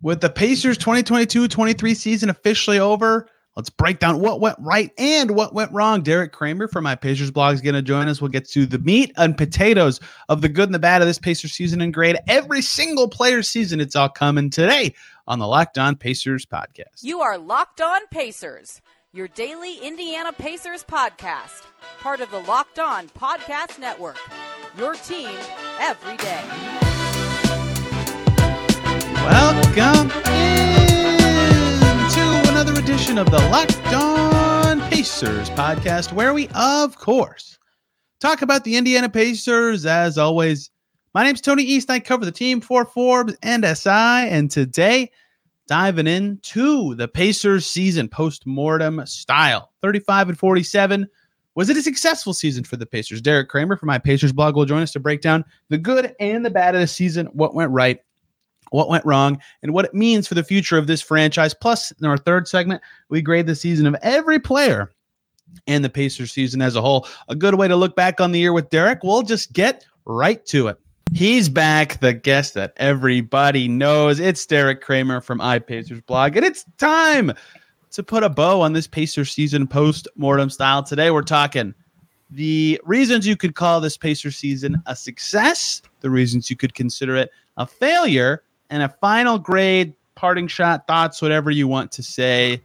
With the Pacers 2022 23 season officially over, let's break down what went right and what went wrong. Derek Kramer from iPacers blog is going to join us. We'll get to the meat and potatoes of the good and the bad of this Pacers season and grade every single player season. It's all coming today on the Locked On Pacers podcast. You are Locked On Pacers, your daily Indiana Pacers podcast, part of the Locked On Podcast Network. Your team every day. Welcome into another edition of the Locked On Pacers podcast, where we, of course, talk about the Indiana Pacers. As always, my name's Tony East. I cover the team for Forbes and SI, and today diving into the Pacers season post-mortem style 35 and 47. Was it a successful season for the Pacers? Derek Kramer from iPacers blog will join us to break down the good and the bad of the season, what went right, what went wrong, and what it means for the future of this franchise. Plus, in our third segment, we grade the season of every player and the Pacers season as a whole. A good way to look back on the year with Derek. We'll just get right to it. He's back, the guest that everybody knows. It's Derek Kramer from iPacers blog, and it's time to put a bow on this Pacers season post mortem style. Today, we're talking the reasons you could call this Pacers season a success, the reasons you could consider it a failure, and a final grade, parting shot, thoughts, whatever you want to say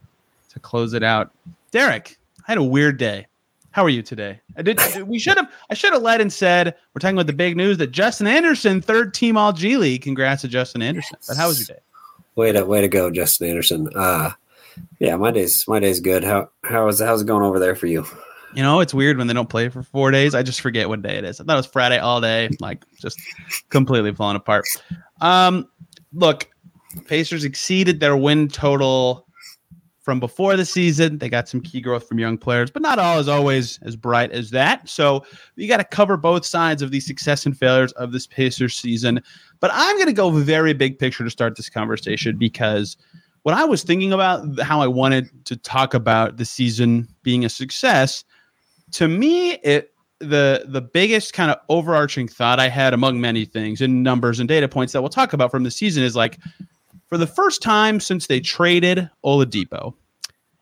to close it out. Derek, I had a weird day. How are you today? I did. We should have. I should have led and said we're talking about the big news that Justin Anderson, third team All G League. Congrats to Justin Anderson. But how was your day? Way to way to go, Justin Anderson. Uh yeah, my day's my day's good. How how is how's it going over there for you? You know, it's weird when they don't play for four days. I just forget what day it is. I thought it was Friday all day, like just completely falling apart. Um, look, Pacers exceeded their win total from before the season. They got some key growth from young players, but not all is always as bright as that. So you got to cover both sides of the success and failures of this Pacers season. But I'm going to go very big picture to start this conversation because when I was thinking about how I wanted to talk about the season being a success, to me, it the the biggest kind of overarching thought I had among many things and numbers and data points that we'll talk about from the season is like for the first time since they traded Oladipo,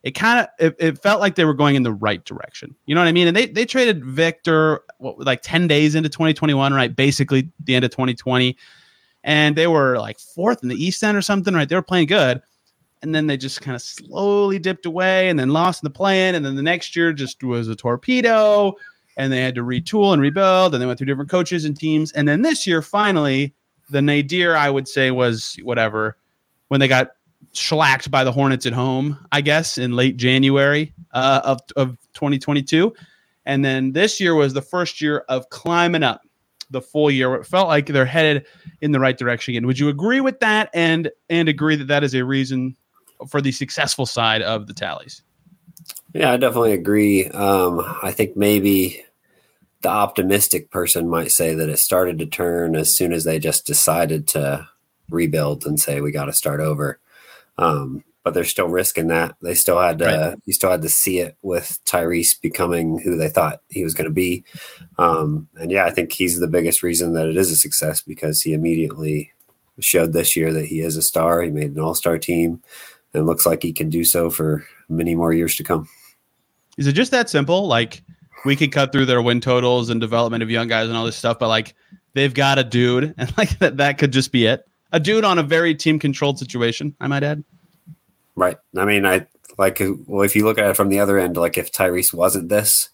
it kind of it, it, felt like they were going in the right direction. You know what I mean? And they they traded Victor what, like 10 days into 2021, right? Basically the end of 2020. And they were like fourth in the East End or something, right? They were playing good. And then they just kind of slowly dipped away and then lost in the play-in. And then the next year just was a torpedo and they had to retool and rebuild, and they went through different coaches and teams. And then this year, finally, the nadir I would say was whatever when they got shellacked by the Hornets at home, I guess, in late January uh, of of 2022. And then this year was the first year of climbing up the full year. It felt like they're headed in the right direction again. Would you agree with that and and agree that that is a reason for the successful side of the tallies? Yeah, I definitely agree. Um, I think maybe the optimistic person might say that it started to turn as soon as they just decided to rebuild and say we got to start over. Um, but they're still risking that. They still had to, right. you still had to see it with Tyrese becoming who they thought he was going to be. Um, and yeah, I think he's the biggest reason that it is a success because he immediately showed this year that he is a star. He made an all star team and looks like he can do so for many more years to come. Is it just that simple? Like we could cut through their win totals and development of young guys and all this stuff, but like they've got a dude, and like that that could just be it. A dude on a very team controlled situation, I might add. Right. I mean, I like well, if you look at it from the other end, like if Tyrese wasn't this,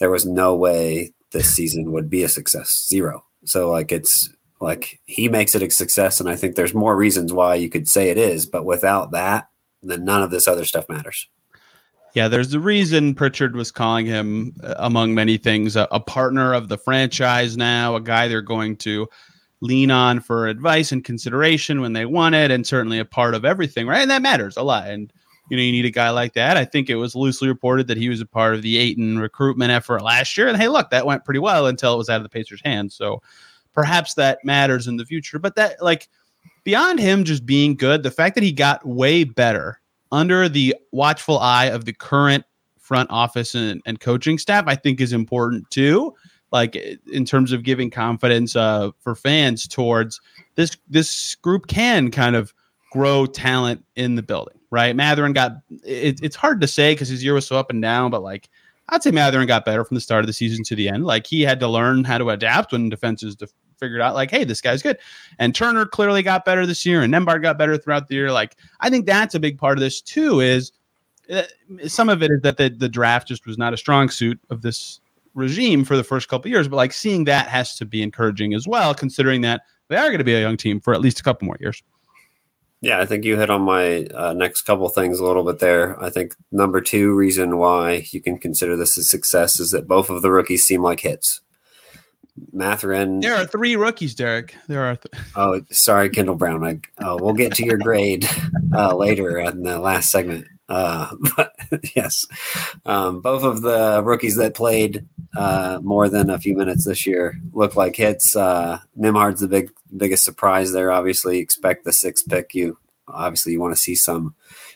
there was no way this season would be a success. Zero. So like it's like he makes it a success, and I think there's more reasons why you could say it is, but without that, then none of this other stuff matters. Yeah, there's a reason Pritchard was calling him, uh, among many things, a, a, partner of the franchise now, a guy they're going to lean on for advice and consideration when they want it, and certainly a part of everything, right? And that matters a lot. And, you know, you need a guy like that. I think it was loosely reported that he was a part of the Ayton recruitment effort last year. And hey, look, that went pretty well until it was out of the Pacers' hands. So perhaps that matters in the future. But that, like, beyond him just being good, the fact that he got way better under the watchful eye of the current front office and, and coaching staff, I think is important too. Like in terms of giving confidence uh, for fans towards this, this group can kind of grow talent in the building, right? Mathurin got it, it's hard to say because his year was so up and down, but like I'd say Mathurin got better from the start of the season to the end. Like he had to learn how to adapt when defenses def- figured out, like, hey, this guy's good. And Turner clearly got better this year, and Nembhard got better throughout the year. Like I think that's a big part of this too. Is uh, some of it is that the, the draft just was not a strong suit of this regime for the first couple years, but like seeing that has to be encouraging as well, considering that they are going to be a young team for at least a couple more years. Yeah, I think you hit on my uh, next couple things a little bit there. I think number two reason why you can consider this a success is that both of the rookies seem like hits. Mathurin. There are three rookies, Derek. There are. Th- oh, sorry, Kendall Brown. I, uh, we'll get to your grade uh, later in the last segment. Uh, but yes, um, both of the rookies that played uh, more than a few minutes this year look like hits. Uh, Nembhard's the big biggest surprise there. Obviously, expect the sixth pick. You obviously you want to see some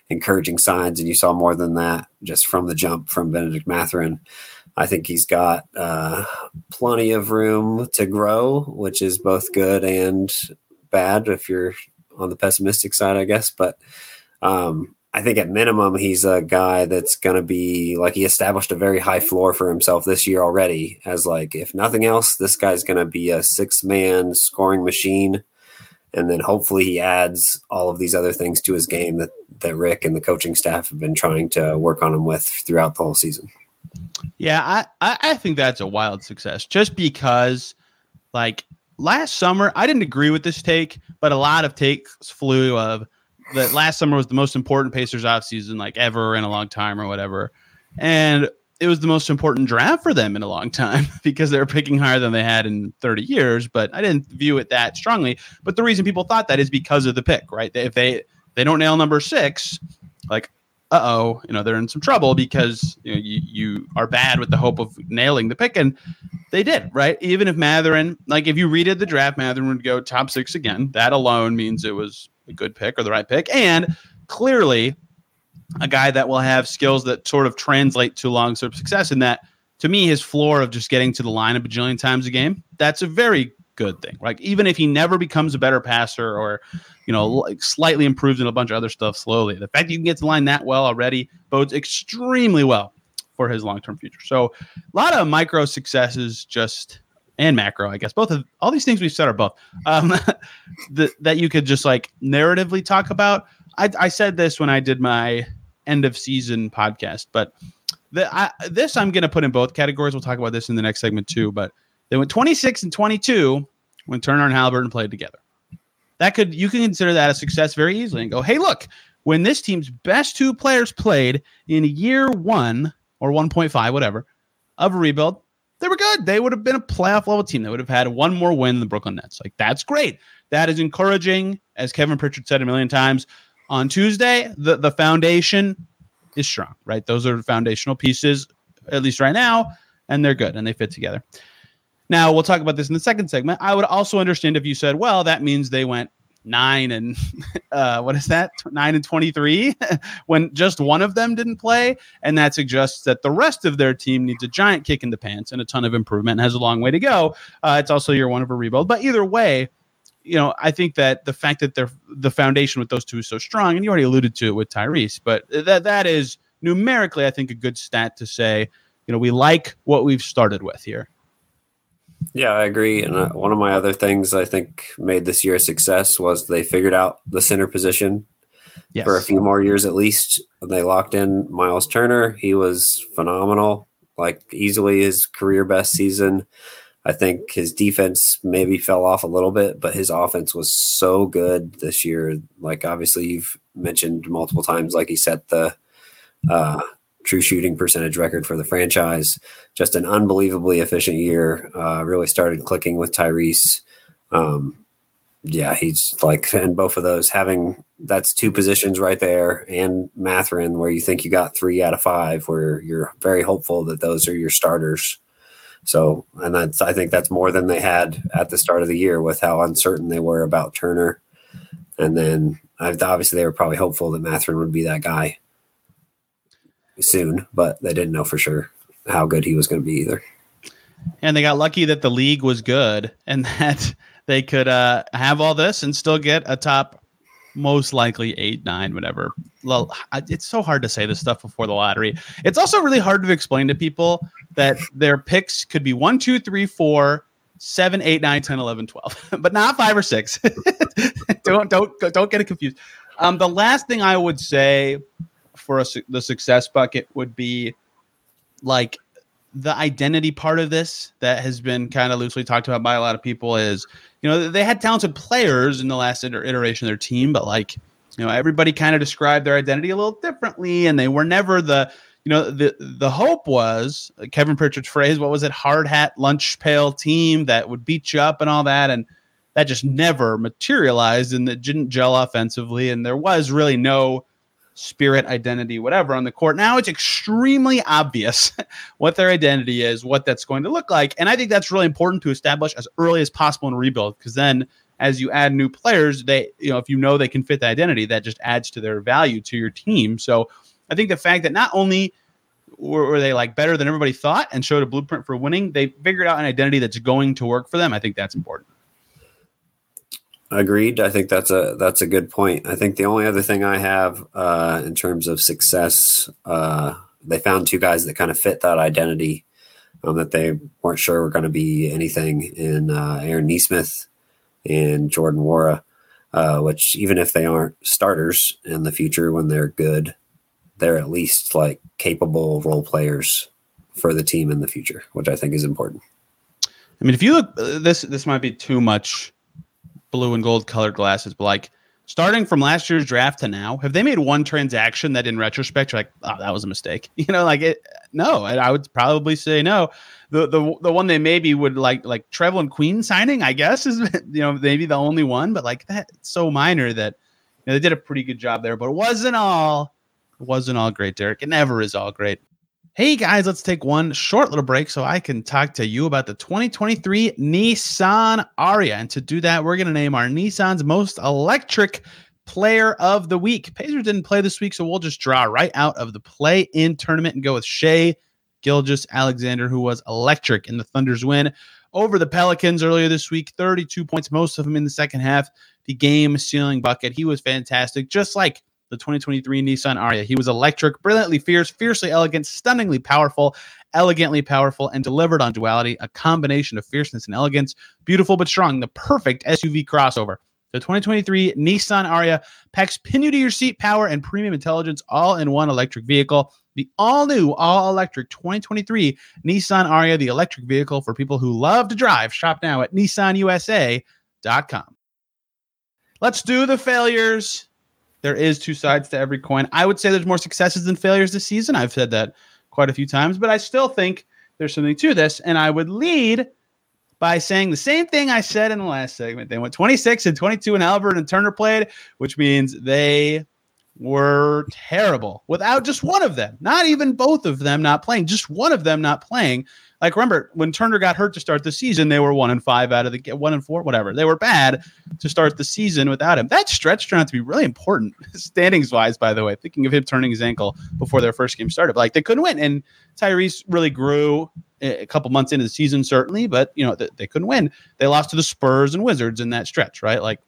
encouraging signs, and you saw more than that just from the jump from Bennedict Mathurin. I think he's got uh, plenty of room to grow, which is both good and bad if you're on the pessimistic side, I guess. But um, I think at minimum, he's a guy that's going to be like he established a very high floor for himself this year already. As like, if nothing else, this guy's going to be a six man scoring machine. And then hopefully he adds all of these other things to his game that, that Rick and the coaching staff have been trying to work on him with throughout the whole season. Yeah, I, I, think that's a wild success just because, like, last summer, I didn't agree with this take, but a lot of takes flew of that last summer was the most important Pacers offseason like ever in a long time or whatever. And it was the most important draft for them in a long time because they were picking higher than they had in 30 years. But I didn't view it that strongly. But the reason people thought that is because of the pick, right? If they they don't nail number six, like oh, you know, they're in some trouble because you, know, you, you are bad with the hope of nailing the pick. And they did, right? Even if Mathurin, like if you redid the draft, Mathurin would go top six again. That alone means it was a good pick or the right pick. And clearly a guy that will have skills that sort of translate to long term success. In that, to me, his floor of just getting to the line a bajillion times a game, that's a very good thing. Like even if he never becomes a better passer or you know like slightly improves in a bunch of other stuff slowly, the fact that you can get to the line that well already bodes extremely well for his long term future. So a lot of micro successes just and macro, I guess both of all these things we've said are both um, that that you could just like narratively talk about. I, I said this when I did my end of season podcast, but the, I, this I'm going to put in both categories. We'll talk about this in the next segment too. But they went 26 and 22 when Turner and Halliburton played together. That could you can consider that a success very easily and go, hey, look, when this team's best two players played in year one or 1.5, whatever, of a rebuild, they were good. They would have been a playoff level team. They would have had one more win than the Brooklyn Nets. Like that's great. That is encouraging. As Kevin Pritchard said a million times on Tuesday, the, the foundation is strong, right? Those are foundational pieces, at least right now, and they're good and they fit together. Now, we'll talk about this in the second segment. I would also understand if you said, well, that means they went nine and uh, what is that? Nine and 23 when just one of them didn't play. And that suggests that the rest of their team needs a giant kick in the pants and a ton of improvement and has a long way to go. Uh, it's also year one of a rebuild. But either way, you know, I think that the fact that they're the foundation with those two is so strong, and you already alluded to it with Tyrese, but that that is numerically, I think, a good stat to say, you know, we like what we've started with here. Yeah, I agree. And uh, one of my other things I think made this year a success was they figured out the center position yes. for a few more years at least. They locked in Miles Turner. He was phenomenal, like easily his career best season. I think his defense maybe fell off a little bit, but his offense was so good this year. Like obviously you've mentioned multiple times, like he set the uh, true shooting percentage record for the franchise. Just an unbelievably efficient year. Uh, really started clicking with Tyrese. Um, yeah, he's like, and both of those having that's two positions right there, and Mathurin, where you think you got three out of five, where you're very hopeful that those are your starters. So, and that's I think that's more than they had at the start of the year with how uncertain they were about Turner, and then obviously they were probably hopeful that Mathurin would be that guy soon, but they didn't know for sure how good he was going to be either. And they got lucky that the league was good and that they could uh, have all this and still get a top most likely eight, nine, whatever. Well, it's so hard to say this stuff before the lottery. It's also really hard to explain to people that their picks could be one, two, three, four, seven, eight, nine, 10, 11, 12, but not five or six. don't, don't, don't get it confused. Um, the last thing I would say for a, the success bucket would be like the identity part of this that has been kind of loosely talked about by a lot of people is you know they had talented players in the last iteration of their team but like you know everybody kind of described their identity a little differently and they were never the you know the the hope was uh, kevin pritchard's phrase what was it? Hard hat lunch pail team that would beat you up and all that and that just never materialized and that didn't gel offensively and there was really no spirit, identity, whatever on the court. Now it's extremely obvious what their identity is, what that's going to look like. And I think that's really important to establish as early as possible in rebuild because then as you add new players, they, you know, if you know they can fit the identity, that just adds to their value to your team. So I think the fact that not only were, were they like better than everybody thought and showed a blueprint for winning, they figured out an identity that's going to work for them. I think that's important. Agreed. I think that's a that's a good point. I think the only other thing I have uh, in terms of success, uh, they found two guys that kind of fit that identity um, that they weren't sure were going to be anything in uh, Aaron Nesmith and Jordan Nwora, uh, which even if they aren't starters in the future when they're good, they're at least like capable role players for the team in the future, which I think is important. I mean, if you look, uh, this this might be too much blue and gold colored glasses, but like starting from last year's draft to now, have they made one transaction that in retrospect you're like, oh, that was a mistake? You know, like it no, I would probably say no. The the the one they maybe would like like Trevelin Queen signing, I guess, is you know, maybe the only one, but like that's so minor that you know, they did a pretty good job there, but it wasn't all it wasn't all great, Derek. It never is all great. Hey guys, let's take one short little break so I can talk to you about the 2023 Nissan Ariya. And to do that, we're going to name our Nissan's most electric player of the week. Pacers didn't play this week, so we'll just draw right out of the play in tournament and go with Shai Gilgeous-Alexander, who was electric in the Thunder's win over the Pelicans earlier this week. 32 points, most of them in the second half. The game ceiling bucket. He was fantastic, just like the 2023 Nissan Ariya. He was electric, brilliantly fierce, fiercely elegant, stunningly powerful, elegantly powerful, and delivered on duality, a combination of fierceness and elegance, beautiful but strong, the perfect SUV crossover. The 2023 Nissan Ariya packs pin you to your seat power and premium intelligence all in one electric vehicle. The all new, all electric 2023 Nissan Ariya, the electric vehicle for people who love to drive. Shop now at nissanusa.com. Let's do the failures there is two sides to every coin. I would say there's more successes than failures this season. I've said that quite a few times, but I still think there's something to this. And I would lead by saying the same thing I said in the last segment. They went 26 and 22 and Halliburton and Turner played, which means they were terrible without just one of them, not even both of them not playing, just one of them not playing. Like remember when Turner got hurt to start the season, they were one and five out of the one and four, whatever. They were bad to start the season without him. That stretch turned out to be really important standings wise. By the way, thinking of him turning his ankle before their first game started, like they couldn't win, and Tyrese really grew eh, a couple months into the season, certainly, but you know they, they couldn't win. They lost to the Spurs and Wizards in that stretch, right? Like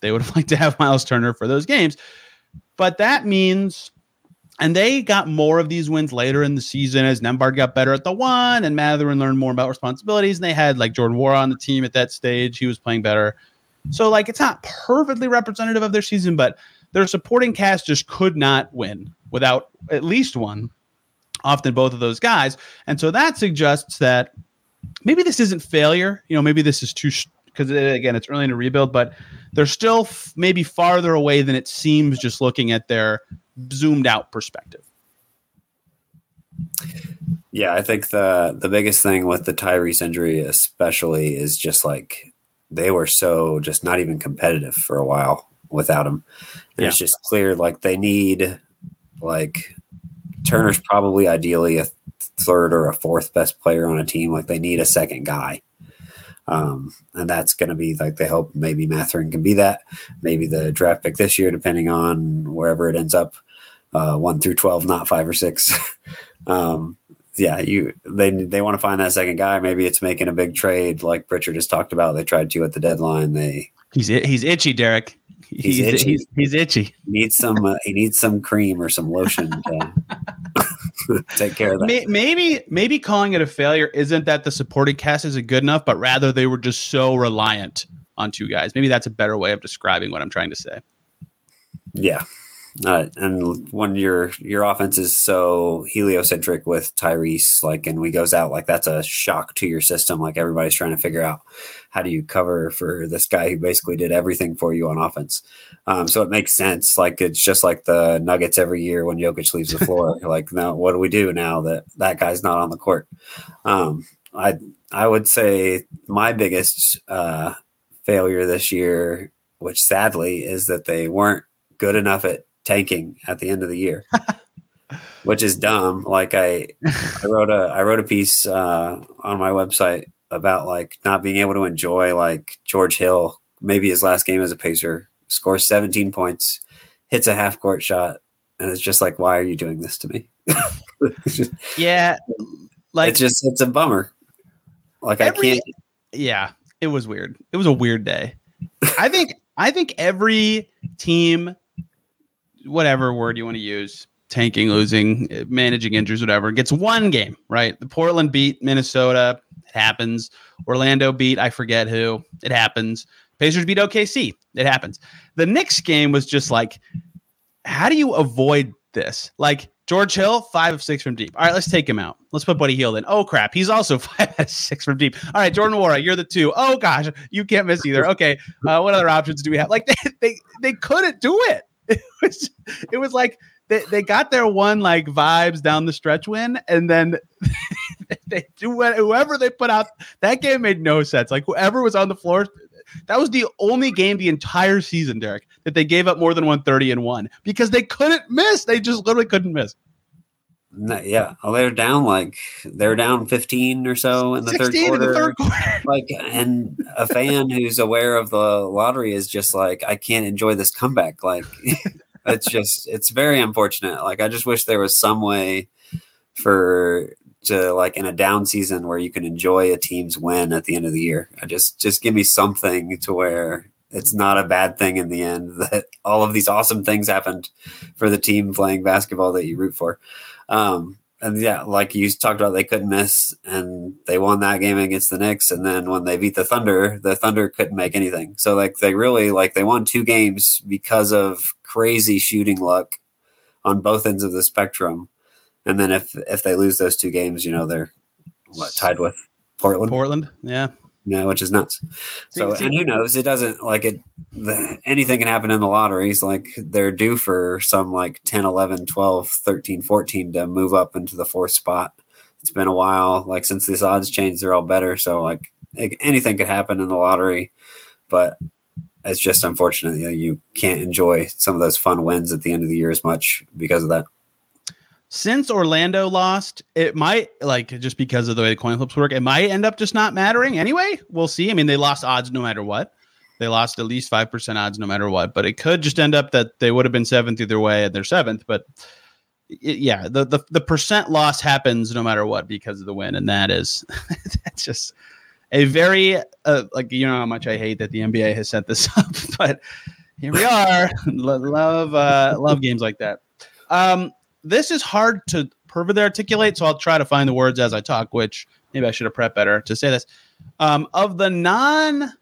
they would have liked to have Miles Turner for those games, but that means and they got more of these wins later in the season as Nembhard got better at the one and Mathurin learned more about responsibilities. And they had like Jordan Nwora on the team at that stage. He was playing better. So, like, it's not perfectly representative of their season, but their supporting cast just could not win without at least one, often both of those guys. And so that suggests that maybe this isn't failure. You know, maybe this is too, because uh, again, it's early in a rebuild, but they're still f- maybe farther away than it seems just looking at their zoomed out perspective. Yeah, I think the the biggest thing with the Tyrese injury, especially, is just like they were so just not even competitive for a while without him. And yeah. it's just clear like they need like Turner's probably ideally a third or a fourth best player on a team. Like they need a second guy. Um, and that's going to be like they hope maybe Mathurin can be that. Maybe the draft pick this year, depending on wherever it ends up, uh, one through 12, not five or six. um, yeah, you they they want to find that second guy. Maybe it's making a big trade, like Pritchard just talked about. They tried to at the deadline. They he's he's itchy, Derek. He's, he's itchy. He's, he's itchy. He needs some. Uh, he needs some cream or some lotion to take care of that. Maybe maybe calling it a failure isn't that the supporting cast isn't good enough, but rather they were just so reliant on two guys. Maybe that's a better way of describing what I'm trying to say. Yeah, uh, and when your your offense is so heliocentric with Tyrese, like, and we goes out, like that's a shock to your system. Like everybody's trying to figure out how do you cover for this guy who basically did everything for you on offense. Um, so it makes sense. Like it's just like the Nuggets every year when Jokic leaves the floor. like now, what do we do now that that guy's not on the court? Um, I I would say my biggest uh, failure this year, which sadly is that they weren't good enough at tanking at the end of the year, which is dumb. Like I, I wrote a I wrote a piece uh, on my website about like not being able to enjoy like George Hill, maybe his last game as a Pacer, scores 17 points, hits a half court shot, and it's just like, why are you doing this to me? yeah, like it's just it's a bummer. Like every, I can't. Yeah, it was weird. It was a weird day. I think I think every team whatever word you want to use, tanking, losing, managing injuries, whatever, gets one game, right? The Portland beat Minnesota. It happens. Orlando beat, I forget who. It happens. Pacers beat OKC. It happens. The Knicks game was just like, how do you avoid this? Like, George Hill, five of six from deep. All right, let's take him out. Let's put Buddy Hield in. Oh crap, he's also five out of six from deep. All right, Jordan Nwora, you're the two. Oh gosh, you can't miss either. Okay, uh, what other options do we have? Like they they, they couldn't do it. it was it was like they, they got their one like vibes down the stretch win and then they do whoever they put out that game made no sense. Like whoever was on the floor that was the only game the entire season derek that they gave up more than 130 and one because they couldn't miss. They just literally couldn't miss yeah, they're down like they're down 15 or so in the third quarter. The third quarter. like, and a fan who's aware of the lottery is just like, I can't enjoy this comeback. Like, it's just, it's very unfortunate. Like, I just wish there was some way for to like in a down season where you can enjoy a team's win at the end of the year. I just, just give me something to where it's not a bad thing in the end that all of these awesome things happened for the team playing basketball that you root for. Um, and yeah, like you talked about, they couldn't miss, and they won that game against the Knicks. And then when they beat the Thunder, the Thunder couldn't make anything. So like they really like they won two games because of crazy shooting luck on both ends of the spectrum. And then if if they lose those two games, you know they're what, tied with Portland. Portland, yeah yeah, which is nuts. So, and who knows? It doesn't like it. The, anything can happen in the lotteries. Like they're due for some like 10, 11, 12, 13, 14 to move up into the fourth spot. It's been a while. Like since these odds changed, they're all better. So like it, anything could happen in the lottery, but it's just unfortunate. You, know, you can't enjoy some of those fun wins at the end of the year as much because of that since Orlando lost, it might like just because of the way the coin flips work, it might end up just not mattering anyway. We'll see. I mean, they lost odds no matter what. They lost at least five percent odds no matter what, but it could just end up that they would have been seventh either way and they're seventh. But it, yeah, the, the the percent loss happens no matter what because of the win, and that is that's just a very uh, like you know how much I hate that the NBA has set this up, but here we are. love uh, love games like that. Um, this is hard to perfectly articulate, so I'll try to find the words as I talk, which maybe I should have prepped better to say this. Um, of the non,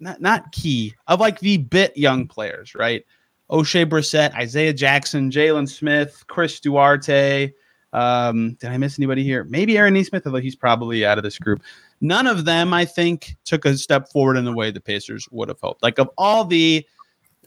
not, not key, of like the bit young players, right? Oshae Brissett, Isaiah Jackson, Jalen Smith, Chris Duarte. Um, did I miss anybody here? Maybe Aaron Nesmith, although he's probably out of this group. None of them, I think, took a step forward in the way the Pacers would have hoped. Like of all the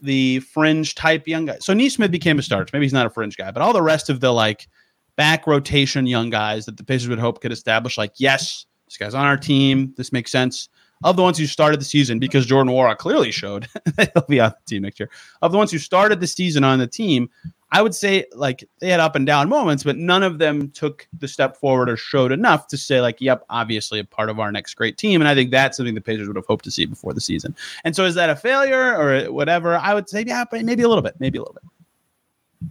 the fringe type young guy. So Nesmith became a starter. Maybe he's not a fringe guy, but all the rest of the like back rotation young guys that the Pacers would hope could establish, like, yes, this guy's on our team. This makes sense. Of the ones who started the season, because Jordan Nwora clearly showed he'll be on the team next year. Of the ones who started the season on the team, I would say like they had up and down moments, but none of them took the step forward or showed enough to say like, yep, obviously a part of our next great team. And I think that's something the Pacers would have hoped to see before the season. And so is that a failure or whatever? I would say, yeah, but maybe a little bit, maybe a little bit.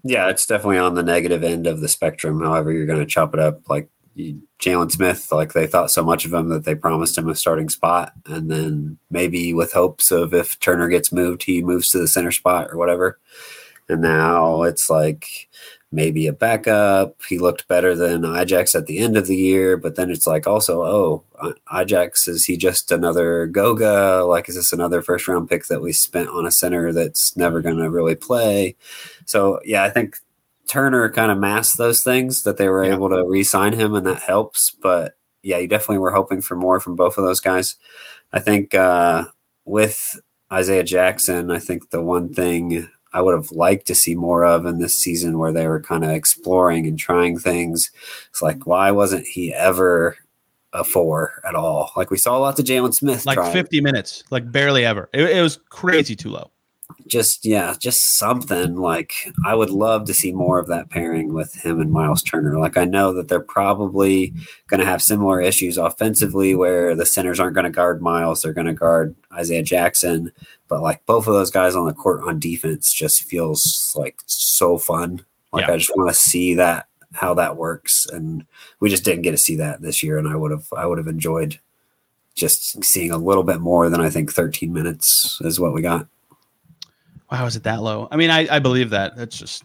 Yeah, it's definitely on the negative end of the spectrum. However, you're going to chop it up. Like Jalen Smith, like they thought so much of him that they promised him a starting spot. And then maybe with hopes of if Turner gets moved, he moves to the center spot or whatever. And now it's like maybe a backup. He looked better than Ajax at the end of the year, but then it's like also, oh, Ajax is he just another Goga? Like, is this another first round pick that we spent on a center that's never going to really play? So yeah, I think Turner kind of masked those things that they were yeah. able to re-sign him, and that helps. But yeah, you definitely were hoping for more from both of those guys. I think uh, with Isaiah Jackson, I think the one thing I would have liked to see more of in this season where they were kind of exploring and trying things. It's like, why wasn't he ever a four at all? Like we saw lots of Jalen Smith, like try. 50 minutes, like barely ever. It, it was crazy too low just yeah, just something like I would love to see more of that pairing with him and Miles Turner. Like I know that they're probably going to have similar issues offensively where the centers aren't going to guard Miles, they're going to guard Isaiah Jackson, but like both of those guys on the court on defense just feels like so fun. Like yeah. I just want to see that how that works and we just didn't get to see that this year and I would have I would have enjoyed just seeing a little bit more than I think 13 minutes is what we got. Wow, is it that low? I mean, I, I believe that. That's just,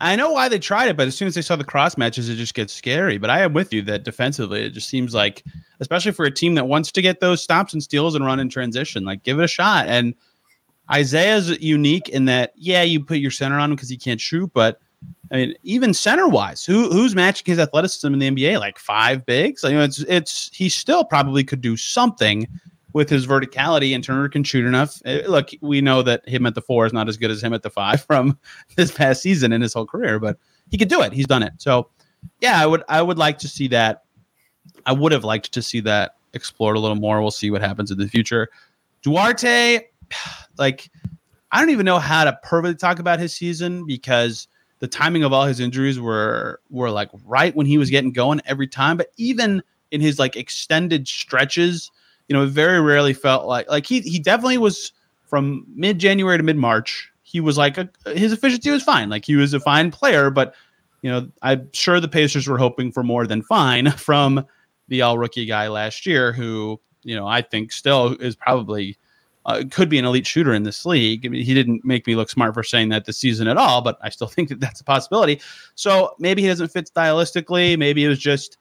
I know why they tried it, but as soon as they saw the cross matches, it just gets scary. But I am with you that defensively, it just seems like, especially for a team that wants to get those stops and steals and run in transition, like give it a shot. And Isaiah's unique in that, yeah, you put your center on him because he can't shoot, but I mean, even center wise, who who's matching his athleticism in the NBA? Like five bigs. Like, you know, it's it's he still probably could do something with his verticality and Turner can shoot enough. Eh, look, we know that him at the four is not as good as him at the five from this past season in his whole career, but he could do it. He's done it. So yeah, I would I would like to see that. I would have liked to see that explored a little more. We'll see what happens in the future. Duarte, like I don't even know how to perfectly talk about his season because the timing of all his injuries were were like right when he was getting going every time. But even in his like extended stretches you know, very rarely felt like like he he definitely was from mid January to mid March. He was like a, his efficiency was fine. Like he was a fine player, but you know, I'm sure the Pacers were hoping for more than fine from the all rookie guy last year, who you know I think still is probably uh, could be an elite shooter in this league. I mean, he didn't make me look smart for saying that this season at all, but I still think that that's a possibility. So maybe he doesn't fit stylistically. Maybe it was just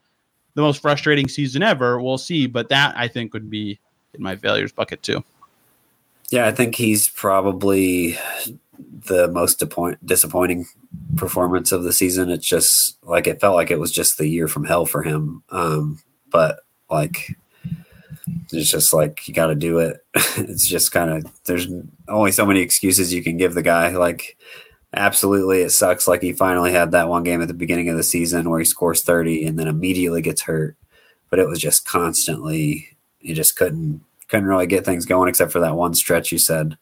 the most frustrating season ever. We'll see, but that I think would be in my failures bucket too. Yeah, I think he's probably the most disappoint- disappointing performance of the season. It's just like it felt like it was just the year from hell for him. Um, but like it's just like you got to do it. it's just kind of there's only so many excuses you can give the guy. Like absolutely it sucks like he finally had that one game at the beginning of the season where he scores 30 and then immediately gets hurt but it was just constantly he just couldn't couldn't really get things going except for that one stretch you said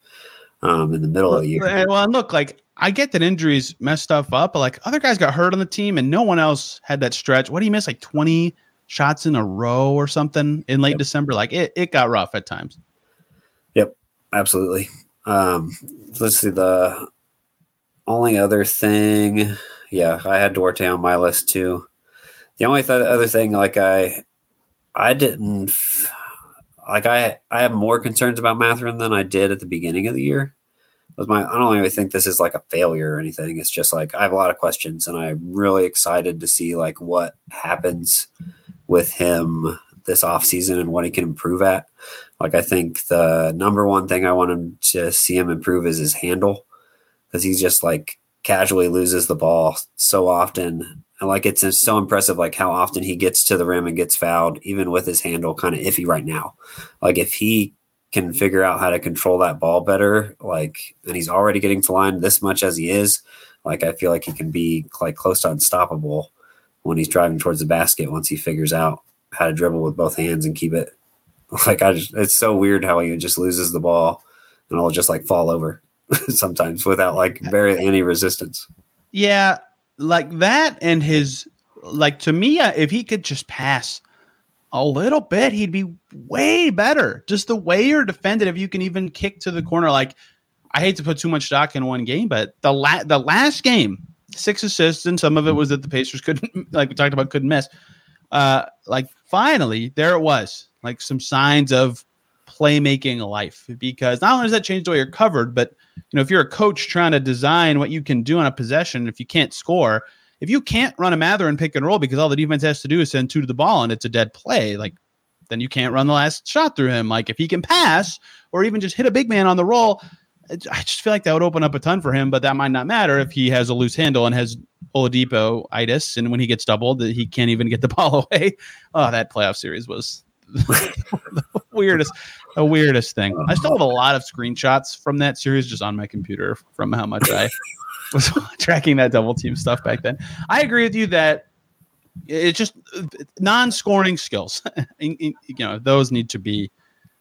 um, in the middle of the year. Well and look like i get that injuries mess stuff up but like other guys got hurt on the team and no one else had that stretch. What do you miss like 20 shots in a row or something in late yep. december? Like it, it got rough at times. Yep absolutely. Um, let's see the only other thing, yeah, I had Duarte on my list too. The only th- other thing, like I, I didn't like I I have more concerns about Mathurin than I did at the beginning of the year. Was my I don't really think this is like a failure or anything. It's just like I have a lot of questions, and I'm really excited to see like what happens with him this off season and what he can improve at. Like I think the number one thing I want him to see him improve is his handle because he just like casually loses the ball so often. And like it's so impressive, like how often he gets to the rim and gets fouled, even with his handle kind of iffy right now. Like if he can figure out how to control that ball better, like, and he's already getting to line this much as he is, like I feel like he can be like close to unstoppable when he's driving towards the basket once he figures out how to dribble with both hands and keep it. Like I just, it's so weird how he just loses the ball and it'll just like fall over. sometimes without like very any resistance. Yeah, like that and his like to me, uh, if he could just pass a little bit, he'd be way better. Just the way you're defended, if you can even kick to the corner, like I hate to put too much stock in one game, but the la- the last game, six assists, and some of it was that the Pacers couldn't, like we talked about, couldn't miss. uh, like finally there it was, like some signs of playmaking life. Because not only does that change the way you're covered, but you know if you're a coach trying to design what you can do on a possession, if you can't score, if you can't run a Mathurin pick and roll because all the defense has to do is send two to the ball and it's a dead play, like then you can't run the last shot through him. Like if he can pass or even just hit a big man on the roll, I just feel like that would open up a ton for him, but that might not matter if he has a loose handle and has Oladipo itis, and when he gets doubled, he can't even get the ball away. Oh, that playoff series was weirdest, the weirdest thing. I still have a lot of screenshots from that series just on my computer from how much I was tracking that double team stuff back then. I agree with you that it's just non-scoring skills. you know, those need to be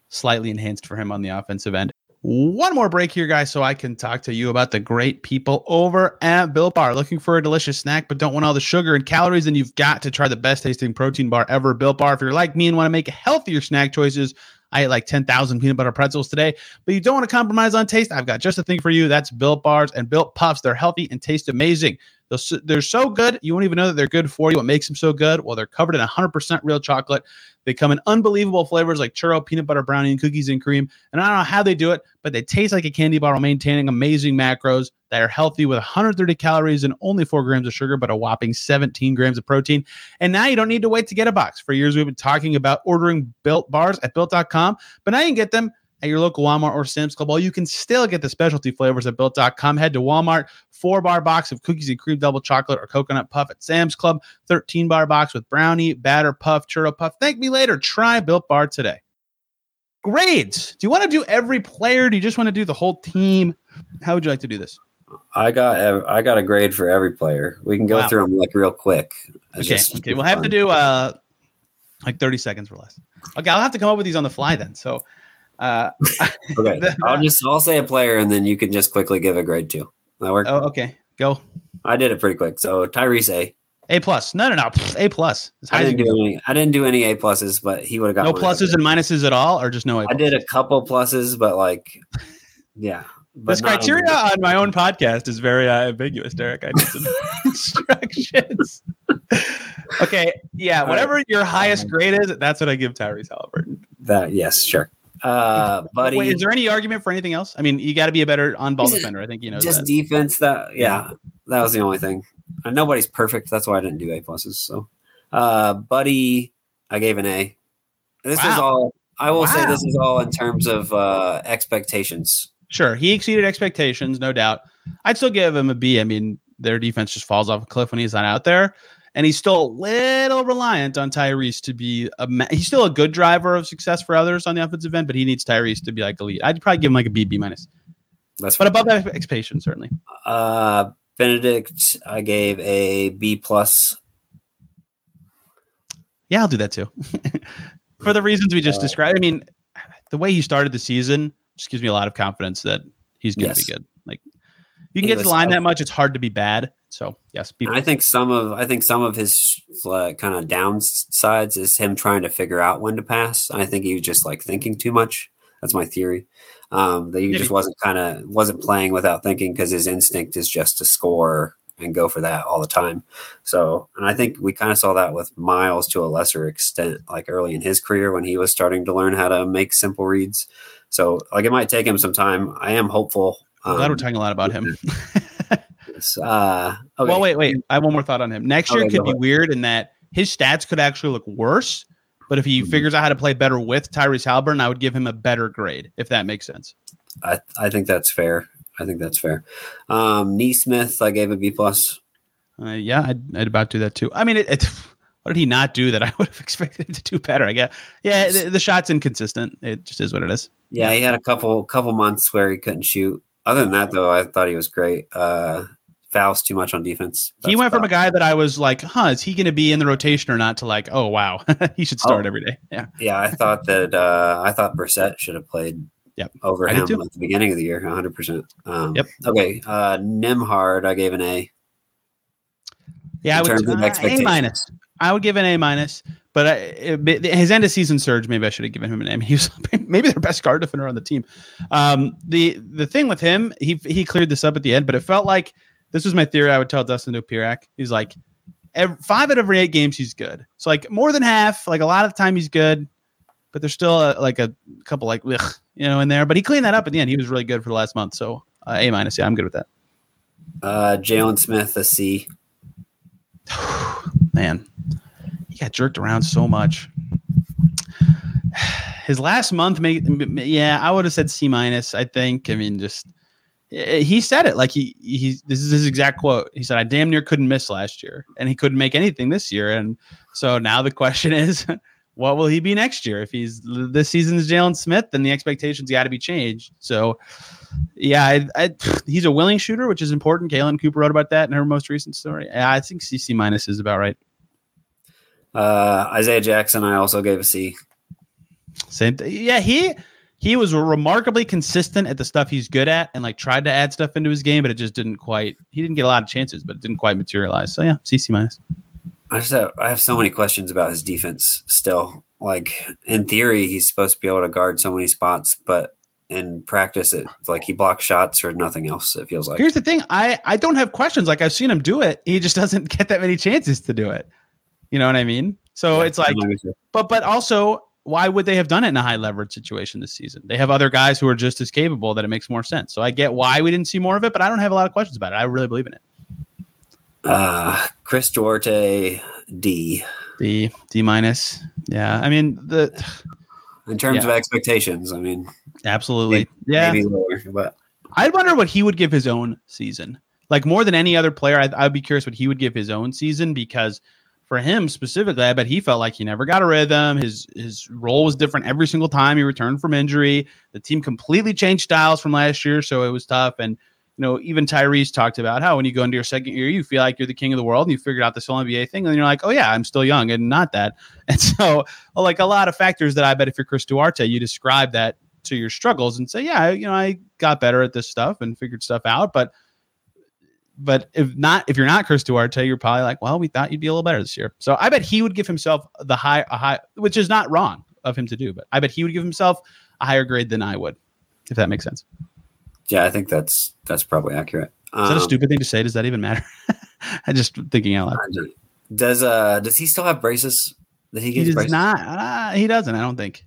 slightly enhanced for him on the offensive end. One more break here, guys, so I can talk to you about the great people over at Built Bar. Looking for a delicious snack, but don't want all the sugar and calories, and you've got to try the best tasting protein bar ever, Built Bar. If you're like me and want to make healthier snack choices, I ate like 10,000 peanut butter pretzels today, but you don't want to compromise on taste. I've got just a thing for you. That's Built Bars and Built Puffs. They're healthy and taste amazing. They're so good, you won't even know that they're good for you. What makes them so good? Well, they're covered in 100% real chocolate. They come in unbelievable flavors like churro, peanut butter brownie, and cookies and cream. And I don't know how they do it, but they taste like a candy bar while maintaining amazing macros that are healthy with 130 calories and only four grams of sugar, but a whopping 17 grams of protein. And now you don't need to wait to get a box. For years, we've been talking about ordering built bars at built.com, but now you can get them at your local Walmart or Sam's Club. Well, you can still get the specialty flavors at built.com. Head to Walmart, four bar box of cookies and cream double chocolate or coconut puff at Sam's Club, 13 bar box with brownie, batter puff, churro puff. Thank me later. Try Built Bar today. Grades. Do you want to do every player? Do you just want to do the whole team? How would you like to do this? I got I got a grade for every player. We can go wow. through them like real quick. okay, okay. We'll have to do uh like 30 seconds or less. Okay, I'll have to come up with these on the fly then. So uh, okay, I'll just I'll say a player, and then you can just quickly give a grade too. That work? Oh, okay. Go. I did it pretty quick. So Tyrese A. A plus. No, no, no. A plus. I didn't do any. I didn't do any A pluses, but he would have got no pluses and minuses at all, or just no. A I did a couple pluses, but like, yeah. But this criteria on my own podcast is very uh, ambiguous, Derek. I need some instructions. okay, yeah. Whatever right. your highest um, grade is, that's what I give Tyrese Halliburton. That yes, sure. Uh, buddy, Wait, is there any argument for anything else? I mean, you got to be a better on-ball defender. I think you know just that. defense. That yeah, that was the only thing. Uh, nobody's perfect. That's why I didn't do A pluses. So, uh, buddy, I gave an A. This wow. is all. I will wow. say this is all in terms of uh, expectations. Sure, he exceeded expectations, no doubt. I'd still give him a B. I mean, their defense just falls off a cliff when he's not out there and he's still a little reliant on Tyrese to be a. He's still a good driver of success for others on the offensive end, but he needs Tyrese to be like elite. I'd probably give him like a B, B minus. That's but above expectation certainly. Uh, Bennedict, I gave a B plus. Yeah, I'll do that too. for the reasons we just uh, described. I mean, the way he started the season just gives me a lot of confidence that he's going to yes. be good. Like, you can get to the line that much, it's hard to be bad. So yes, I think some of I think some of his uh, kind of downsides is him trying to figure out when to pass. I think he was just like thinking too much. That's my theory. Um, that he just wasn't kind of wasn't playing without thinking because his instinct is just to score and go for that all the time. So, and I think we kind of saw that with Miles to a lesser extent, like early in his career when he was starting to learn how to make simple reads. So, like it might take him some time. I am hopeful. I'm glad we're um, talking a lot about him. Uh, okay. Well, wait, wait. I have one more thought on him. Next year okay, could be ahead. weird in that his stats could actually look worse. But if he mm-hmm. figures out how to play better with Tyrese Halliburton, I would give him a better grade, if that makes sense. I, I think that's fair. I think that's fair. Um, Nesmith, I gave a B plus. Uh, yeah, I'd, I'd, about do that too. I mean, it, it, what did he not do that I would have expected to do better? I guess. Yeah, the, the, shot's inconsistent. It just is what it is. Yeah, he had a couple couple months where he couldn't shoot. Other than that, though, I thought he was great. Uh, fouls too much on defense. That's he went from a guy that I was like, huh, is he going to be in the rotation or not to like, oh, wow, he should start oh, every day. Yeah. Yeah. I thought that, uh, I thought Brissett should have played yep. over I him at the beginning of the year, 100%. Um, yep. Okay. Uh, Nembhard, I gave an A. Yeah, I would, give uh, A minus. I would give an A minus, but I, it, his end of season surge, maybe I should have given him an A. He was maybe their best guard defender on the team. Um, the the thing with him, he he cleared this up at the end, but it felt like this was my theory. I would tell Dustin Dopirak. He's like, ev five out of every eight games he's good. So like more than half, like a lot of the time he's good, but there's still a, like a couple like ugh, you know in there. But he cleaned that up at the end. He was really good for the last month. So uh, A minus. Yeah, I'm good with that. Uh, Jalen Smith a C. Man, he got jerked around so much. His last month, may, yeah, I would have said C minus. I think. I mean, just he said it like he he. This is his exact quote. He said, "I damn near couldn't miss last year, and he couldn't make anything this year." And so now the question is, what will he be next year? If he's this season's Jalen Smith, then the expectations got to be changed. So, yeah, I, I, he's a willing shooter, which is important. Caitlin Cooper wrote about that in her most recent story. I think CC minus is about right. Uh, Isaiah Jackson, I also gave a C. Same. thing. yeah, he he was remarkably consistent at the stuff he's good at, and like tried to add stuff into his game, but it just didn't quite. He didn't get a lot of chances, but it didn't quite materialize. So yeah, CC minus. I just have, I have so many questions about his defense still. Like in theory, he's supposed to be able to guard so many spots, but in practice, it's like he blocks shots or nothing else. It feels like. Here's the thing: I I don't have questions. Like I've seen him do it. He just doesn't get that many chances to do it. You know what I mean? So Yeah, it's like, I'm with you. but but also, why would they have done it in a high leverage situation this season? They have other guys who are just as capable that it makes more sense. So I get why we didn't see more of it, but I don't have a lot of questions about it. I really believe in it. Uh, Chris Duarte D. D D minus. Yeah, I mean the In terms Yeah. of expectations, I mean, absolutely. Yeah, maybe lower, but I'd wonder what he would give his own season. Like more than any other player, I'd, I'd be curious what he would give his own season because for him specifically, I bet he felt like he never got a rhythm. His his role was different every single time he returned from injury. The team completely changed styles from last year, so it was tough. And you know, even Tyrese talked about how when you go into your second year, you feel like you're the king of the world and you figured out this whole NBA thing, and you're like, oh yeah, I'm still young and not that. And so, like a lot of factors that I bet if you're Chris Duarte, you describe that to your struggles and say, yeah, you know, I got better at this stuff and figured stuff out, but but if not, if you're not Chris Duarte, you're probably like, well, we thought you'd be a little better this year. So I bet he would give himself the high, a high, which is not wrong of him to do, but I bet he would give himself a higher grade than I would, if that makes sense. yeah, I think that's that's probably accurate. Is that a Um, stupid thing to say? Does that even matter? I'm just thinking out loud. Does uh does he still have braces? That he He does braces? not. Uh, he doesn't. I don't think.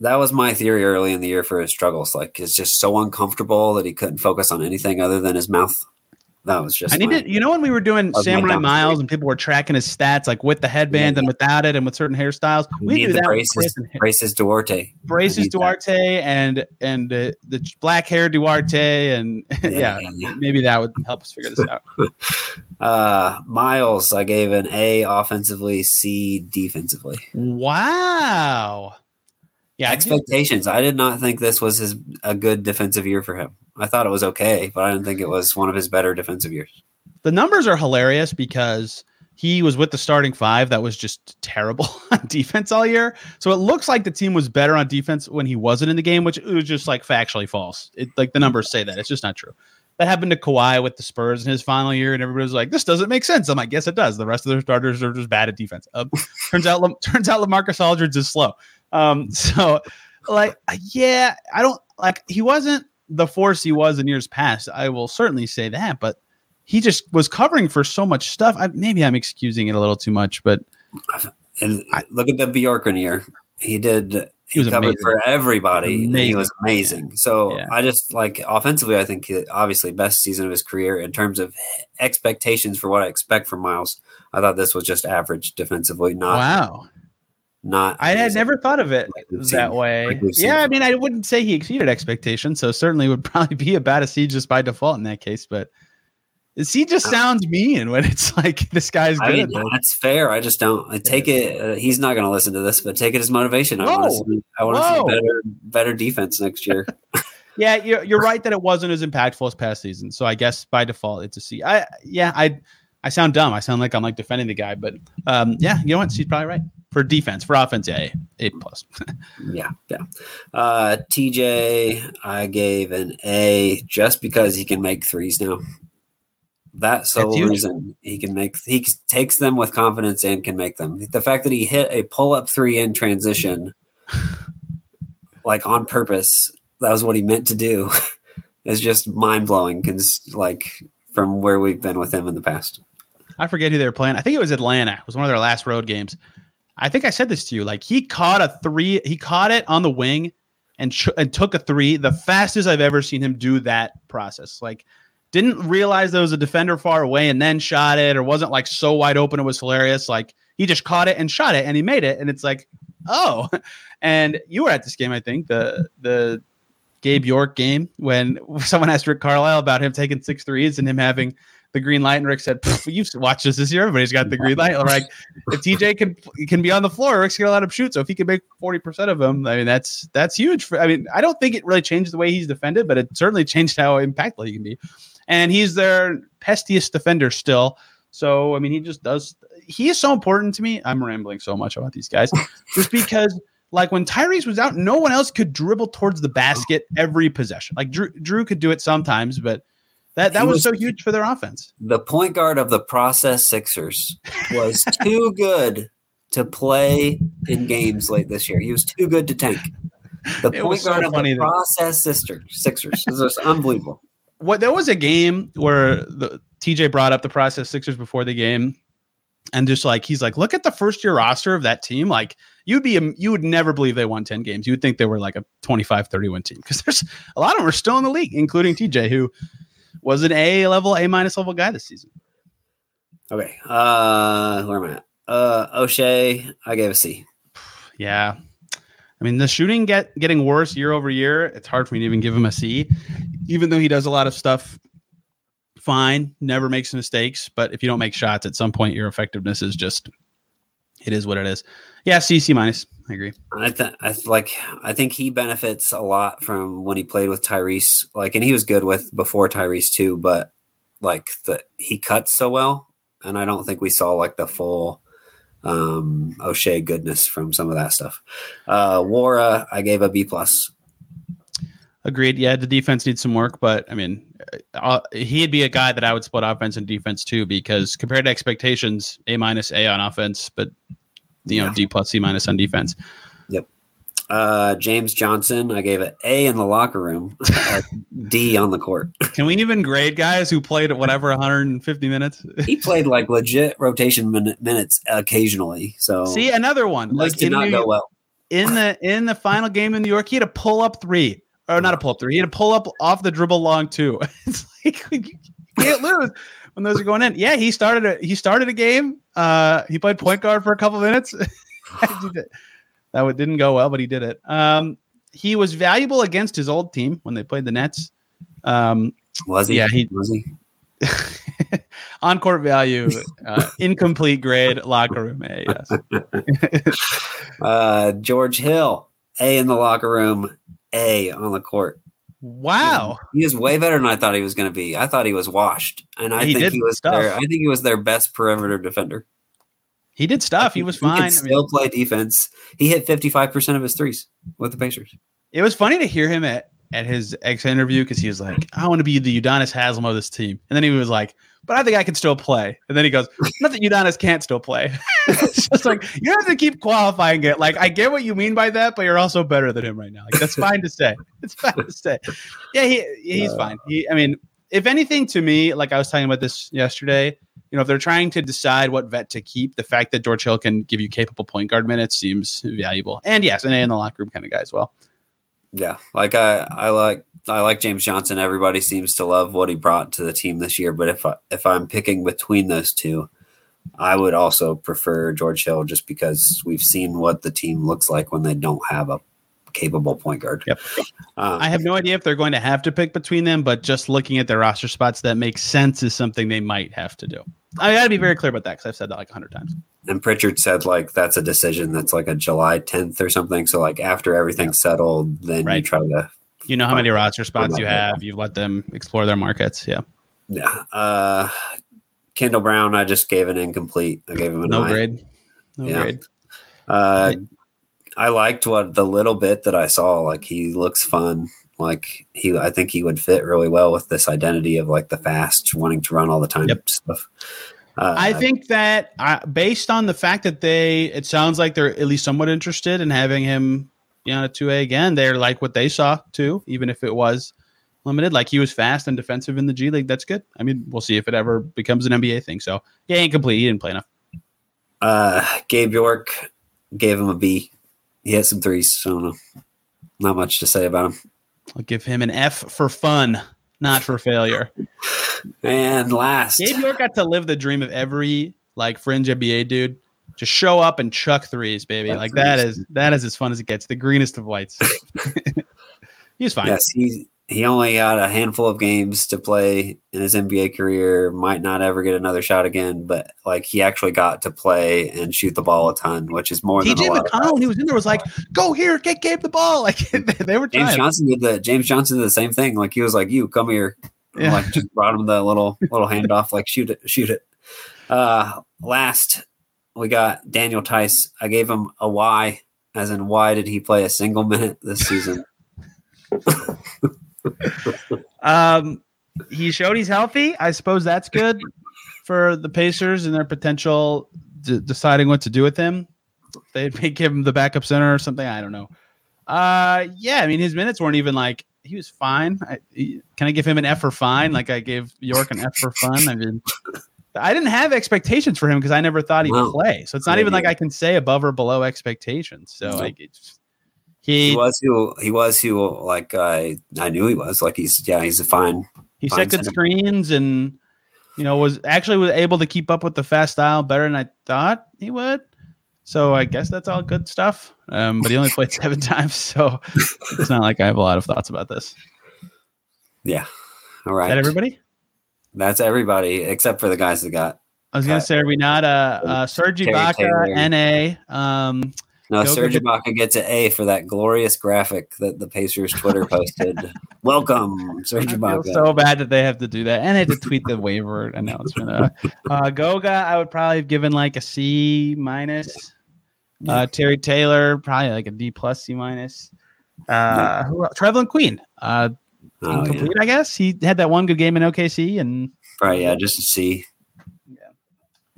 That was my theory early in the year for his struggles. Like it's just so uncomfortable that he couldn't focus on anything other than his mouth. That was just I need my- to. You know when we were doing Samurai. Myles and people were tracking his stats, like with the headband Yeah. and without it, and with certain hairstyles. We We need do the that braces, braces Duarte. braces need that. Duarte and and uh, the black hair Duarte and yeah, yeah. maybe that would help us figure this out. Uh, Myles, I gave an A offensively, C defensively. Wow. Yeah, Expectations. I did not think this was his a good defensive year for him. I thought it was okay, but I didn't think it was one of his better defensive years. the numbers are hilarious because he was with the starting five that was just terrible on defense all year. So it looks like the team was better on defense when he wasn't in the game, which was just like factually false. It like the numbers say that. It's just not true. That happened to Kawhi with the Spurs in his final year, and everybody was like, "This doesn't make sense." I'm like, "Yes, it does." The rest of their starters are just bad at defense. Uh, turns out, turns out, LaMarcus Aldridge is slow. Um, so, like, yeah, I don't like. He wasn't the force he was in years past. I will certainly say that, but he just was covering for so much stuff. I, maybe I'm excusing it a little too much, but And look at the Bjorkgren year. He did. He, was covered amazing. for everybody. and He was amazing. So Yeah. I just like offensively. I think he- obviously best season of his career in terms of expectations for what I expect from Myles. I thought this was just average defensively, not wow, not. I had never thought of it Like that way. like yeah, I mean, I wouldn't say he exceeded expectations, so certainly would probably be a a C just by default in that case. But C just sounds mean when it's like this guy's Uh, I good. mean, that's fair. I just don't I take it. Uh, he's not going to listen to this, but take it as motivation. I want to see. I want to see better, better defense next year. Yeah, you're, you're right that it wasn't as impactful as past season. So I guess by default it's a C. I yeah, I I sound dumb. I sound like I'm like defending the guy, but um, yeah, you know what? She's probably right for defense. For offense, yeah, A, a plus. yeah, yeah. Uh, TJ, I gave an A just because he can make threes now. That's the That's whole huge. reason he can make. He takes them with confidence and can make them. The fact that he hit a pull up three in transition, like on purpose, that was what he meant to do. is just mind blowing. Because like from where we've been with him in the past. I forget who they were playing. I think it was Atlanta. It was one of their last road games. I think I said this to you. Like he caught a three, he caught it on the wing and ch- and took a three, the fastest I've ever seen him do that process. Like didn't realize there was a defender far away and then shot it, or wasn't like so wide open. It was hilarious. Like he just caught it and shot it and he made it. And it's like, oh. And you were at this game, I think, the the Gabe York game when someone asked Rick Carlisle about him taking six threes and him having the green light, and Rick said, "You've watched this this year. Everybody's got the green light." Like, if TJ can can be on the floor, Rick's gonna let him shoot. So if he can make forty percent of them, I mean, that's that's huge. For I mean, I don't think it really changed the way he's defended, but it certainly changed how impactful he can be. And he's their pestiest defender still. So I mean, he just does. He is so important to me. I'm rambling so much about these guys, just because. Like when Tyrese was out, no one else could dribble towards the basket every possession. Like Drew, Jrue could do it sometimes, but that that was, was, so huge for their offense. The point guard of the process Sixers was too good to play in games late this year. He was too good to tank. The it point guard so of the process Sixers. Sixers. This was unbelievable. What there was a game where the TJ brought up the process Sixers before the game, and just like he's like, look at the first year roster of that team. Like you'd be you would never believe they won 10 games. You would think they were like a 25 31 team because there's a lot of them are still in the league, including TJ, who was an A level, A minus level guy this season. Okay. Uh where am I at? Uh Oshae, I gave a C. Yeah. I mean, the shooting get getting worse year over year. It's hard for me to even give him a C, even though he does a lot of stuff fine, never makes mistakes. But if you don't make shots at some point, your effectiveness is just it is what it is. Yeah, C C minus. I agree. I, th- I th- like. I think he benefits a lot from when he played with Tyrese. Like, and he was good with before Tyrese too. But like the he cuts so well, and I don't think we saw like the full um Oshae goodness from some of that stuff. Uh Nwora, I gave a B plus. Agreed. Yeah, the defense needs some work, but I mean, uh, he'd be a guy that I would split offense and defense too, because compared to expectations, A minus A on offense, but you know, yeah. D plus C minus on defense. Yep. Uh, James Johnson, I gave it A in the locker room, D on the court. Can we even grade guys who played whatever 150 minutes? he played like legit rotation min- minutes occasionally. So see another one like did not New go well in the in the final game in New York. He had a pull up three or not a pull up three. He had a pull up off the dribble long two. it's like you can't lose when those are going in. Yeah, he started a he started a game. Uh, he played point guard for a couple minutes. that didn't go well, but he did it. Um, he was valuable against his old team when they played the Nets. Um, was he? Yeah, he was he. on court value, uh, incomplete grade, locker room A. Yes. uh, George Hill, A in the locker room, A on the court. Wow, he is way better than I thought he was going to be. I thought he was washed, and I he think he was stuff. their. I think he was their best perimeter defender. He did stuff. He was fine. He still I mean, play defense. He hit fifty five percent of his threes with the Pacers. It was funny to hear him at at his ex interview because he was like, "I want to be the Udonis Haslem of this team," and then he was like, "But I think I can still play." And then he goes, "Not that Udonis can't still play." it's just like you have to keep qualifying it. Like I get what you mean by that, but you're also better than him right now. Like that's fine to say. It's fine to say. Yeah, he he's uh, fine. He, I mean, if anything, to me, like I was talking about this yesterday. You know, if they're trying to decide what vet to keep, the fact that George Hill can give you capable point guard minutes seems valuable. And yes, an A in the locker room kind of guy as well. Yeah, like I, I like I like James Johnson. Everybody seems to love what he brought to the team this year. But if I, if I'm picking between those two, I would also prefer George Hill just because we've seen what the team looks like when they don't have a capable point guard. Yep. Um, I have no idea if they're going to have to pick between them, but just looking at their roster spots, that makes sense is something they might have to do. I got to be very clear about that because I've said that like a hundred times and Pritchard said like that's a decision that's like a July 10th or something. So like after everything's settled, then right. you try to. You know how many roster spots you have. You've let them explore their markets. Yeah. Yeah. Uh, Kendall Brown, I just gave an incomplete. I gave him a no nine. grade. No yeah. grade. Uh, I liked what the little bit that I saw. Like he looks fun. Like he, I think he would fit really well with this identity of like the fast, wanting to run all the time yep. stuff. Uh, I think that uh, based on the fact that they, it sounds like they're at least somewhat interested in having him, you know, two A again. They're like what they saw too, even if it was limited. Like he was fast and defensive in the G League. That's good. I mean, we'll see if it ever becomes an NBA thing. So yeah, ain't complete. He didn't play enough. Uh, Gabe York gave him a B. He had some threes. So I don't know. Not much to say about him. I'll give him an F for fun, not for failure. And last, Gabe York got to live the dream of every like fringe NBA dude. Just show up and chuck threes, baby. Chuck like that is that is as fun as it gets. The greenest of whites. He's fine. yes, he he only got a handful of games to play in his NBA career. Might not ever get another shot again, but like he actually got to play and shoot the ball a ton, which is more than a TJ. McConnell, when he was in there, was like, "Go here, get Gabe the ball." Like they were James trying. Johnson did the James Johnson did the same thing. Like he was like, "You come here," Yeah. like just brought him the little little handoff, like shoot it, shoot it. Uh, last we got Daniel Theis. I gave him a Y, as in why did he play a single minute this season? Um, he showed he's healthy. I suppose that's good for the Pacers and their potential d- deciding what to do with him. They may give him the backup center or something. I don't know. Uh, yeah, I mean his minutes weren't even like he was fine. I, he- can I give him an F for fine? Like I gave York an F for fun. I mean, I didn't have expectations for him because I never thought he'd No. play. So it's not even like. I can say above or below expectations. So No. it's, he He was who he was who like I I knew he was. Like he's yeah he's a fine. He Fine set good center. screens and you know was actually was able to keep up with the fast style better than I thought he would. So I guess that's all good stuff. Um, but he only played seven times, so it's not like I have a lot of thoughts about this. Yeah, All right. Is that everybody? That's everybody except for the guys that got I was gonna Uh, say, are we not uh, uh Serge Ibaka. NA? Um, No, Go Serge Ibaka gets an A for that glorious graphic that the Pacers Twitter posted. Welcome, Serge Ibaka. so bad that they have to do that, and they had to tweet the waiver announcement. Uh, uh, Goga, I would probably have given like a C minus. Uh, Terry Taylor, probably like a D plus C minus. Uh, who? Trevelin Queen, uh, oh, yeah. incomplete, I guess. He had that one good game in OKC, and Right, yeah, just to see.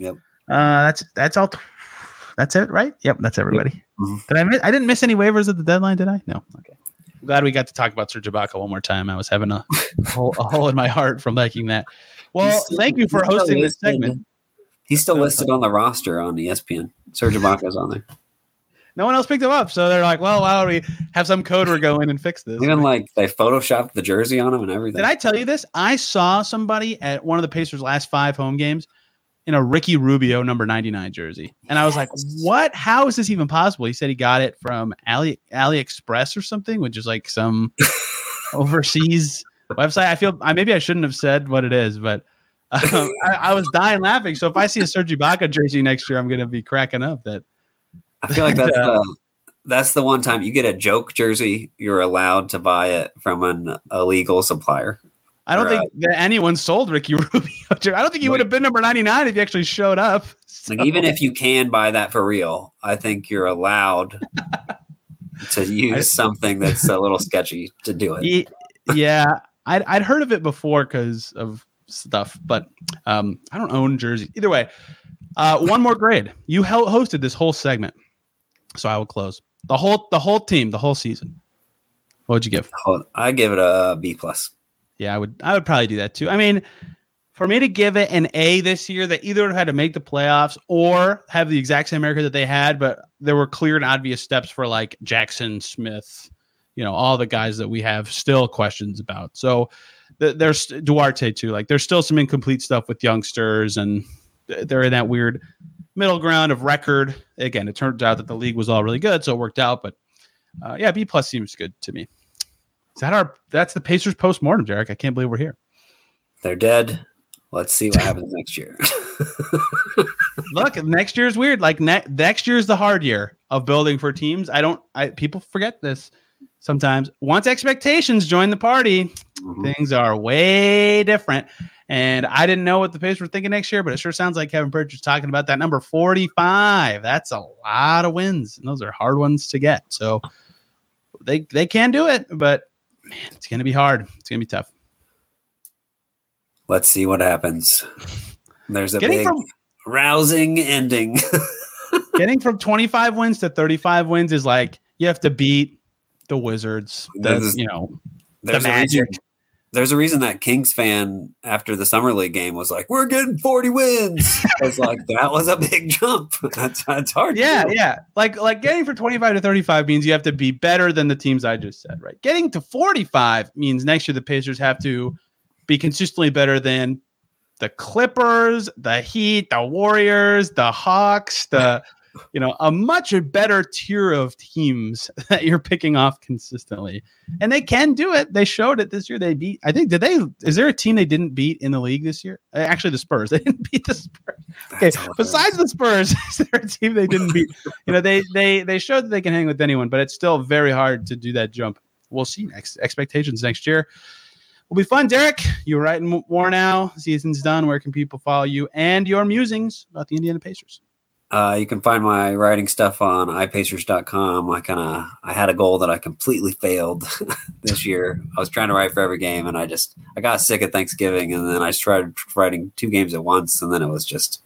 uh, that's that's all. That's it, right? Yep, that's everybody. Mhm. Did I miss? I didn't miss any waivers at the deadline, did I? No. Okay. I'm glad we got to talk about Serge Ibaka one more time. I was having a hole, a hole in my heart from liking that. Well, still- thank you for hosting this segment. He's still listed on the roster on ESPN. Serge Ibaka's on there. No one else picked him up, so they're like, "Well, why don't we have some coder go in and fix this?" Even like they photoshopped the jersey on him and everything. Did I tell you this? I saw somebody at one of the Pacers' last five home games in a Ricky Rubio number 99 jersey. And I was like, what? How is this even possible? He said he got it from Ali AliExpress or something, which is like some overseas website. I feel I maybe I shouldn't have said what it is, but um, I, I was dying laughing. So if I see a Serge Ibaka jersey next year, I'm going to be cracking up that I feel like that's Yeah. the that's the one time you get a joke jersey, you're allowed to buy it from an illegal supplier. I don't Right. think that anyone sold Ricky Rubio. I don't think he would have been number 99 if he actually showed up. Like even if you can buy that for real, I think you're allowed to use something that's a little sketchy to do it. Yeah, I'd, I'd heard of it before because of stuff, but um, I don't own jersey. Either way, uh, one more grade. You hel- hosted this whole segment, so I will close the whole the whole team, the whole season. What would you give? I give it a B plus. Yeah, I would. I would probably do that too. I mean, for me to give it an A this year, they either had to make the playoffs or have the exact same record that they had, but there were clear and obvious steps for like Jackson Smith, you know, all the guys that we have still questions about. So th- there's Duarte too. Like there's still some incomplete stuff with youngsters, and they're in that weird middle ground of record. Again, it turns out that the league was all really good, so it worked out. But uh, yeah, B plus seems good to me. Is that our? That's the Pacers post mortem, Derek. I can't believe we're here. They're dead. Let's see what happens next year. Look, next year is weird. Like ne- next year is the hard year of building for teams. I don't. I people forget this sometimes. Once expectations join the party, Mhm. things are way different. And I didn't know what the Pacers were thinking next year, but it sure sounds like Kevin Pritchard's talking about that number forty-five. That's a lot of wins, and those are hard ones to get. So they they can do it, but man, it's gonna be hard. It's gonna be tough. Let's see what happens. There's a Getting big from rousing ending. getting from 25 wins to 35 wins is like you have to beat the Wizards. The, you know, the Magic. reason. There's a reason that Kings fan after the summer league game was like, "We're getting 40 wins." it's like that was a big jump. That's, that's hard. Yeah, yeah. Like like getting from 25 to 35 means you have to be better than the teams I just said, right? Getting to 45 means next year the Pacers have to be consistently better than the Clippers, the Heat, the Warriors, the Hawks, the you know, a much better tier of teams that you're picking off consistently. And they can do it. They showed it this year. They beat, I think, did they, is there a team they didn't beat in the league this year? Uh, actually, the Spurs. They didn't beat the Spurs. Okay. Besides the Spurs, is there a team they didn't beat? You know, they, they, they showed that they can hang with anyone, but it's still very hard to do that jump. We'll see next expectations next year will be fun. Derek, you're writing more now. Season's done. Where can people follow you and your musings about the Indiana Pacers? Uh, you can find my writing stuff on ipacers.com. I kind of I had a goal that I completely failed this year. I was trying to write for every game, and I just I got sick at Thanksgiving, and then I started writing two games at once, and then it was just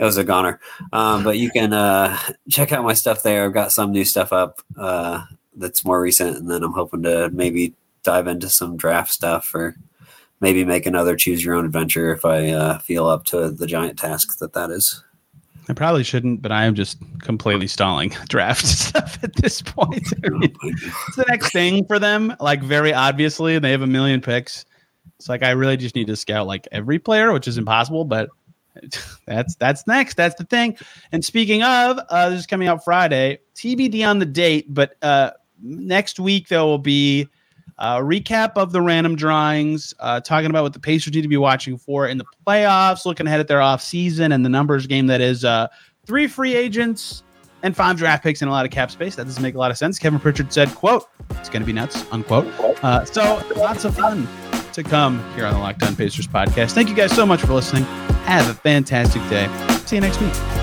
it was a goner. Um, but you can uh, check out my stuff there. I've got some new stuff up uh, that's more recent, and then I'm hoping to maybe dive into some draft stuff or maybe make another choose your own adventure if I uh, feel up to the giant task that that is. I probably shouldn't, but I am just completely stalling draft stuff at this point. It's the next thing for them, like very obviously. They have a million picks. It's like I really just need to scout like every player, which is impossible, but that's that's next. That's the thing. And speaking of, uh, this is coming out Friday. TBD on the date, but uh, next week there will be uh, recap of the random drawings, uh, talking about what the Pacers need to be watching for in the playoffs, looking ahead at their off season and the numbers game that is uh, three free agents and five draft picks and a lot of cap space. That doesn't make a lot of sense. Kevin Pritchard said, "quote It's going to be nuts." Unquote. Uh, so lots of fun to come here on the Locked On Pacers podcast. Thank you guys so much for listening. Have a fantastic day. See you next week.